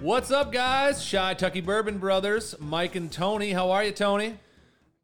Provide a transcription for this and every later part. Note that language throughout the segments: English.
What's up, guys? Shy Tucky Bourbon Brothers, Mike and Tony. How are you, Tony?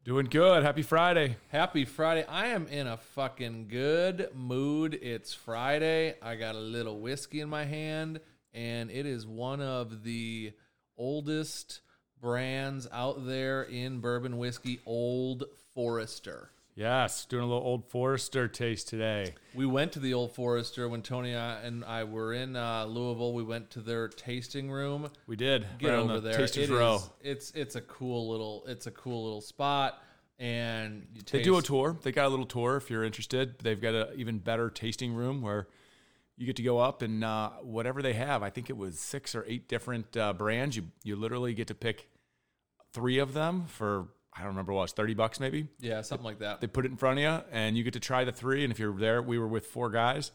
Doing good. Happy Friday. Happy Friday. I am in a fucking good mood. It's Friday. I got a little whiskey in my hand, and it is one of the oldest brands out there in bourbon whiskey, Old Forester. Yes, doing a little Old Forester taste today. We went to the Old Forester when Tony and I were in uh, Louisville. We went to their tasting room. We did. Get right on over the there. It row. is- it's it's a cool little it's a cool little spot, and you They do a tour. They got a little tour if you're interested. They've got an even better tasting room where you get to go up and uh, whatever they have. I think it was six or eight different uh, brands. You you literally get to pick three of them for I don't remember what it was thirty bucks maybe. yeah something like that. They put it in front of you and you get to try the three. And if you're there, we were with four guys,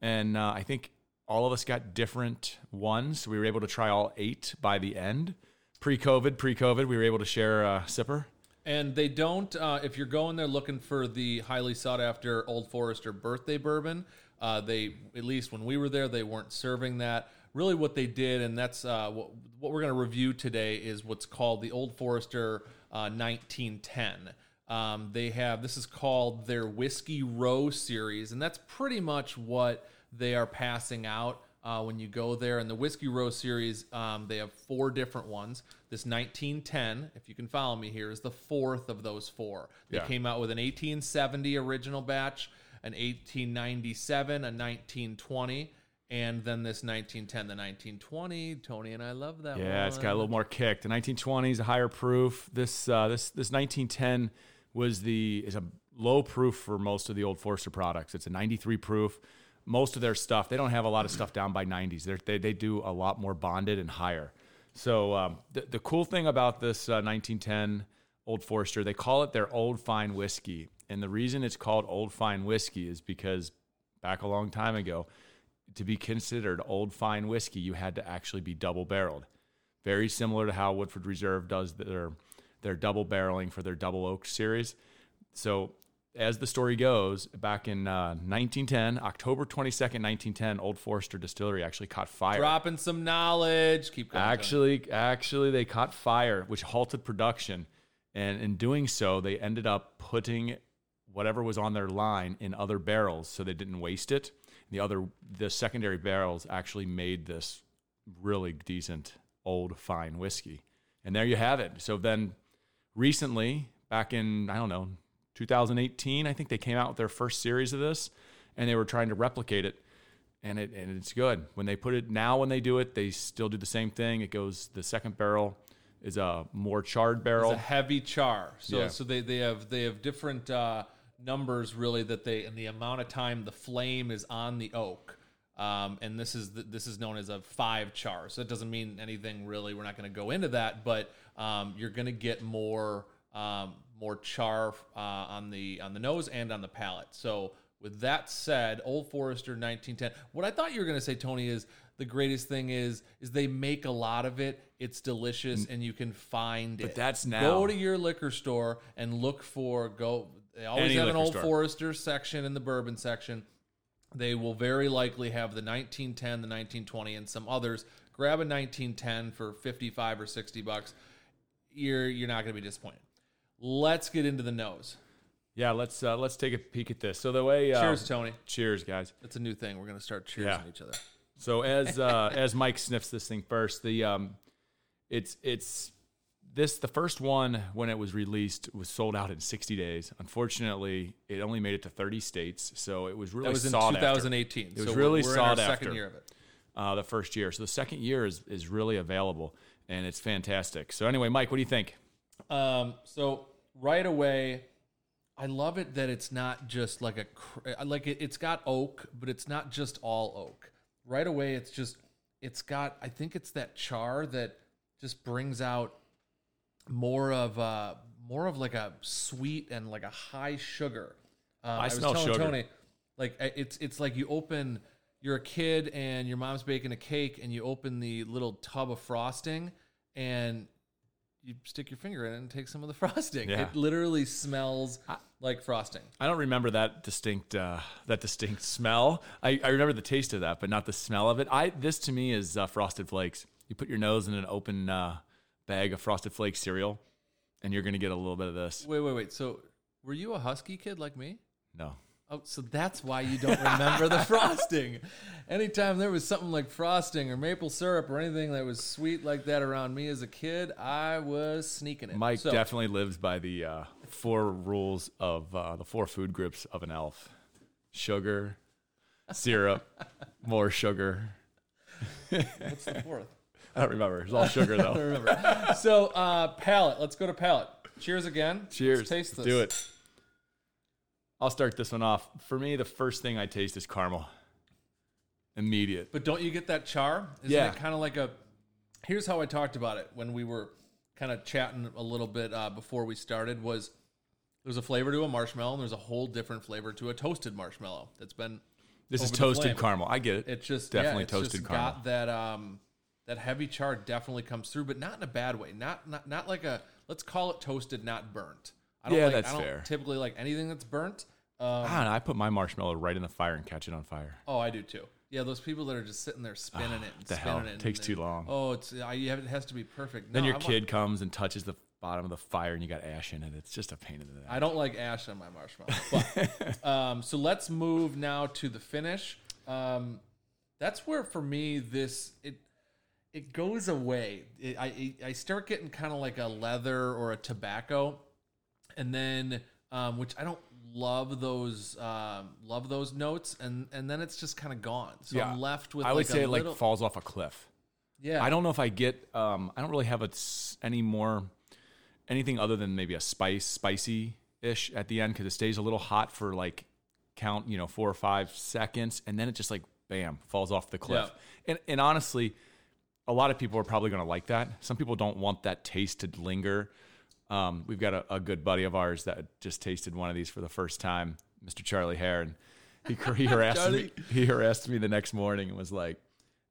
and uh, I think all of us got different ones. So we were able to try all eight by the end. Pre-COVID, pre-COVID, we were able to share a sipper. And they don't. Uh, if you're going there looking for the highly sought after Old Forester birthday bourbon, uh, they at least when we were there, they weren't serving that. Really, what they did, and that's uh, what, what we're going to review today, is what's called the Old Forester uh, 1910. Um, they have this is called their Whiskey Row series, and that's pretty much what they are passing out uh, when you go there. In the Whiskey Row series, um, they have four different ones. This 1910, if you can follow me here, is the fourth of those four. They Yeah. came out with an 1870 original batch, an 1897, a 1920, and then this 1910, the 1920. Tony and I love that one. Yeah, it's got a little more kick. The 1920s, a higher proof. This uh, this this 1910 was the is a low proof for most of the old Forester products. It's a 93 proof. Most of their stuff, they don't have a lot of stuff down by 90s. They're, they they do a lot more bonded and higher. So um, the the cool thing about this uh, 1910 Old Forester, they call it their Old Fine Whiskey, and the reason it's called Old Fine Whiskey is because back a long time ago, to be considered old fine whiskey, you had to actually be double barreled. Very similar to how Woodford Reserve does their their double barreling for their double oak series. So, as the story goes, back in uh, 1910, October 22nd, 1910, Old Forester Distillery actually caught fire. Dropping some knowledge. Keep going. Tony. Actually, actually, they caught fire, which halted production, and in doing so, they ended up putting whatever was on their line in other barrels, so they didn't waste it. The other, the secondary barrels actually made this really decent old fine whiskey, and there you have it. So then, recently, back in I don't know 2018, I think they came out with their first series of this, and they were trying to replicate it and it and it's good. When they put it now, when they do it, they still do the same thing. It goes the second barrel is a more charred barrel. It's a heavy char. So Yeah. so they, they have they have different uh, numbers really that they and the amount of time the flame is on the oak. Um, and this is the, this is known as a five char. So it doesn't mean anything really. We're not going to go into that, but um, you're going to get more um, more char uh, on the on the nose and on the palate. So with that said, Old Forester 1910. What I thought you were going to say, Tony, is the greatest thing is is they make a lot of it. It's delicious, and you can find it. But that's now. Go to your liquor store and look for go. They always Any have an Old store. Forester section in the bourbon section. They will very likely have the 1910, the 1920, and some others. Grab a 1910 for 55 or 60 bucks. You're you're not going to be disappointed. Let's get into the nose. yeah, let's uh, let's take a peek at this. So the way, uh, Cheers, Tony. cheers, guys. It's a new thing. We're going to start cheersing Yeah. each other. So as uh, as Mike sniffs this thing first, the um, it's it's this the first one when it was released was sold out in 60 days. Unfortunately, it only made it to 30 states, so it was really That was in sought after. 2018. It was really we're, we're sought in our after. second year of it. uh, the first year. So the second year is is really available and it's fantastic. So anyway, Mike, what do you think? Um, so right away, I love it that it's not just like a cr- like it, it's got oak, but it's not just all oak. Right away, it's just it's got. I think it's that char that just brings out more of uh more of like a sweet and like a high sugar. Um, I, was smell telling sugar. Tony, like it's it's like you open. You're a kid and your mom's baking a cake, and you open the little tub of frosting, and you stick your finger in it and take some of the frosting. Yeah. It literally smells like frosting. I don't remember that distinct uh, that distinct smell. I, I remember the taste of that, but not the smell of it. I this to me is uh, frosted flakes. You put your nose in an open uh, bag of Frosted Flakes cereal, and you're going to get a little bit of this. Wait, wait, wait. So, were you a husky kid like me? No. Oh, so that's why you don't remember the frosting. Anytime there was something like frosting or maple syrup or anything that was sweet like that around me as a kid, I was sneaking it. Mike So- definitely lives by the uh, four rules of uh, the four food groups of an elf sugar, syrup, more sugar. What's the fourth? I don't remember. It's all sugar, I don't though. remember. so, uh, palate. Let's go to palate. Cheers again. Cheers. Let's taste this. Do it. I'll start this one off. For me, the first thing I taste is caramel. Immediate. But don't you get that char? Isn't Yeah. it kind of like a? Here's how I talked about it when we were kind of chatting a little bit uh, before we started. Was there's a flavor to a marshmallow and there's a whole different flavor to a toasted marshmallow that's been. This is over the toasted flame. caramel. I get it. It's just Definitely yeah, it's toasted just caramel. Got that um that heavy char definitely comes through, but not in a bad way. Not not not like a let's call it toasted, not burnt. I don't Yeah, like, that's I don't fair. Typically like anything that's burnt. Um, I don't know. I put my marshmallow right in the fire and catch it on fire. Oh, I do too. Yeah, those people that are just sitting there spinning it and Ah, the spinning hell? it. and Takes then- too long. Oh, it's I, you have, it has to be perfect. Then your I want- kid comes and touches the bottom of the fire and you got ash in it. It's just a pain in the neck. I don't like ash on my marshmallow. But, um, so let's move now to the finish. Um, that's where for me this it it goes away. It, I I start getting kind of like a leather or a tobacco, and then um, which I don't love those um, love those notes, and and then it's just kind of gone. So I'm left with I like would say it little, like falls off a cliff. yeah. I don't know if I get. Um, I don't really have a any more anything other than maybe a spice, spicy ish at the end because it stays a little hot for like count you know four or five seconds, and then it just like bam falls off the cliff. And and honestly, a lot of people are probably going to like that. Some people don't want that taste to linger. Um, we've got a, a good buddy of ours that just tasted one of these for the first time, Mr. Charlie Hare, and he, he harassed me. He harassed me the next morning and was like,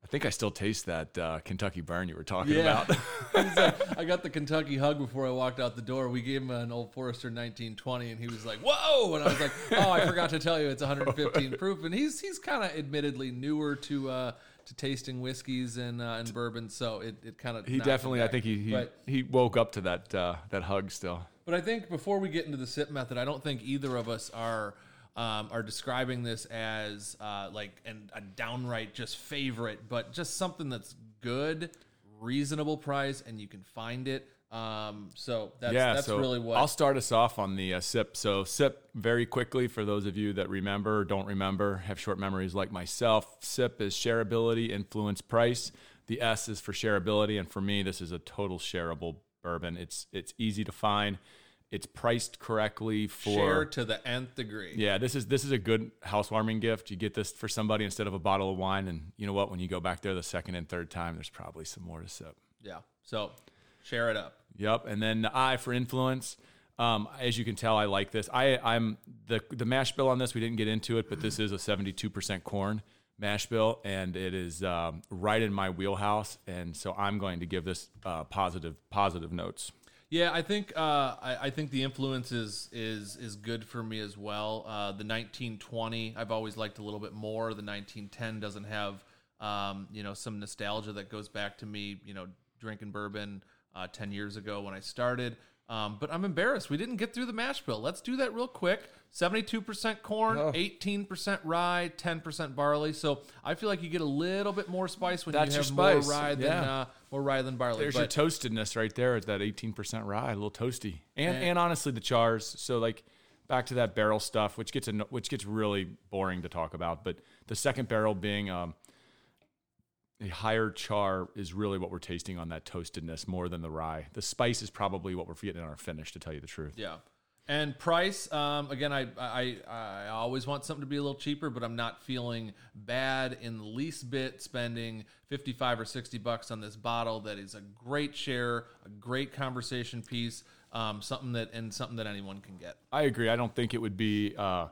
"I think I still taste that uh, Kentucky burn you were talking Yeah. about." He's like, I got the Kentucky hug before I walked out the door. We gave him an Old Forester 1920, and he was like, "Whoa!" And I was like, "Oh, I forgot to tell you, it's 115 proof." And he's he's kind of admittedly newer to uh, to tasting whiskeys and uh, and bourbon, so it, it kind of he definitely, I think he he, But, he woke up to that uh, that hug still. but I think before we get into the sip method, I don't think either of us are. Um, are describing this as uh, like an, a downright just favorite, but just something that's good, reasonable price, and you can find it. Um, so that's yeah, that's so really what I'll start us off on the uh, sip. So sip very quickly for those of you that remember, don't remember, have short memories like myself. Sip is shareability, influence, price. The S is for shareability, and for me, this is a total shareable bourbon. It's it's easy to find. It's priced correctly for share to the nth degree. Yeah, this is this is a good housewarming gift. You get this for somebody instead of a bottle of wine, and you know what? When you go back there the second and third time, there's probably some more to sip. Yeah. So share it up. Yep, and then the I for influence. Um, as you can tell, I like this. I I'm the the mash bill on this. We didn't get into it, but this is a 72% corn mash bill, and it is um, right in my wheelhouse. And so I'm going to give this uh, positive positive notes. Yeah, I think uh, I, I think the influence is is is good for me as well. Uh, the 1920 I've always liked a little bit more. The 1910 doesn't have um, you know some nostalgia that goes back to me you know drinking bourbon uh, 10 years ago when I started. Um, but I'm embarrassed we didn't get through the mash bill. Let's do that real quick. 72% corn, 18% rye, 10% barley. So I feel like you get a little bit more spice when That's you have more rye than yeah. uh, more rye than barley. There's But- your toastedness right there at that 18% rye, a little toasty, and and honestly the chars. So like back to that barrel stuff, which gets which gets really boring to talk about. But the second barrel being um, a higher char is really what we're tasting on that toastedness more than the rye. The spice is probably what we're getting in our finish, to tell you the truth. Yeah. And price, um, again, I, I I always want something to be a little cheaper, but I'm not feeling bad in the least bit spending 55 or 60 bucks on this bottle. That is a great share, a great conversation piece, um, something that and something that anyone can get. I agree. I don't think it would be. Uh,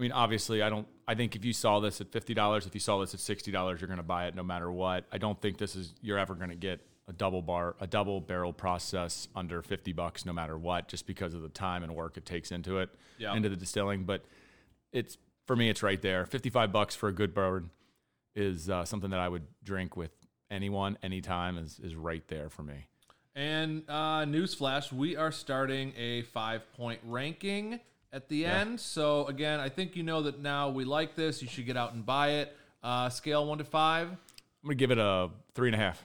I mean, obviously, I don't. I think if you saw this at fifty dollars, if you saw this at sixty dollars, you're going to buy it no matter what. I don't think this is you're ever going to get a double bar, a double barrel process under fifty bucks, no matter what, just because of the time and work it takes into it, Yeah. into the distilling. But it's for me, it's right there. Fifty five bucks for a good bourbon is uh, something that I would drink with anyone, anytime is is right there for me. And uh, newsflash, we are starting a five point ranking at the end. So, again, I think you know that now we like this. You should get out and buy it. Uh, scale one to five. I'm gonna give it a three and a half.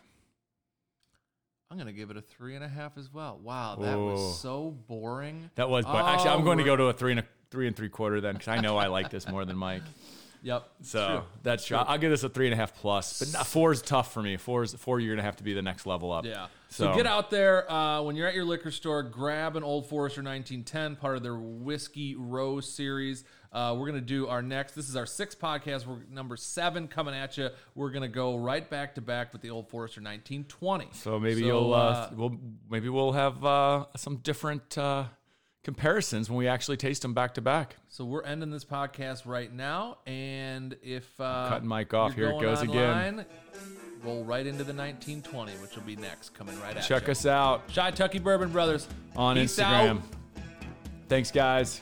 I'm going to give it a three and a half as well. Wow, that Whoa. was so boring. That was, but actually, I'm Oh, going to go to a three and a three and three quarter then, because I know I like this more than Mike. Yep. So true. that's true. I'll give this a three and a half plus, but not, four is tough for me. Four is four. You're gonna have to be the next level up. Yeah. So, So- get out there uh, when you're at your liquor store. Grab an Old Forester 1910, part of their Whiskey Row series. Uh, we're gonna do our next. This is our sixth podcast. We're number seven coming at you. We're gonna go right back to back with the Old Forester 1920. So maybe So, you'll, uh, uh, we'll, maybe we'll have uh, some different uh, comparisons when we actually taste them back to back. So we're ending this podcast right now, and if uh, Cutting Mike off. Here it goes again. Roll right into the 1920, which will be next, coming right at Check you. us out Shy Tucky Bourbon Brothers on Peace Instagram. out. Thanks, guys.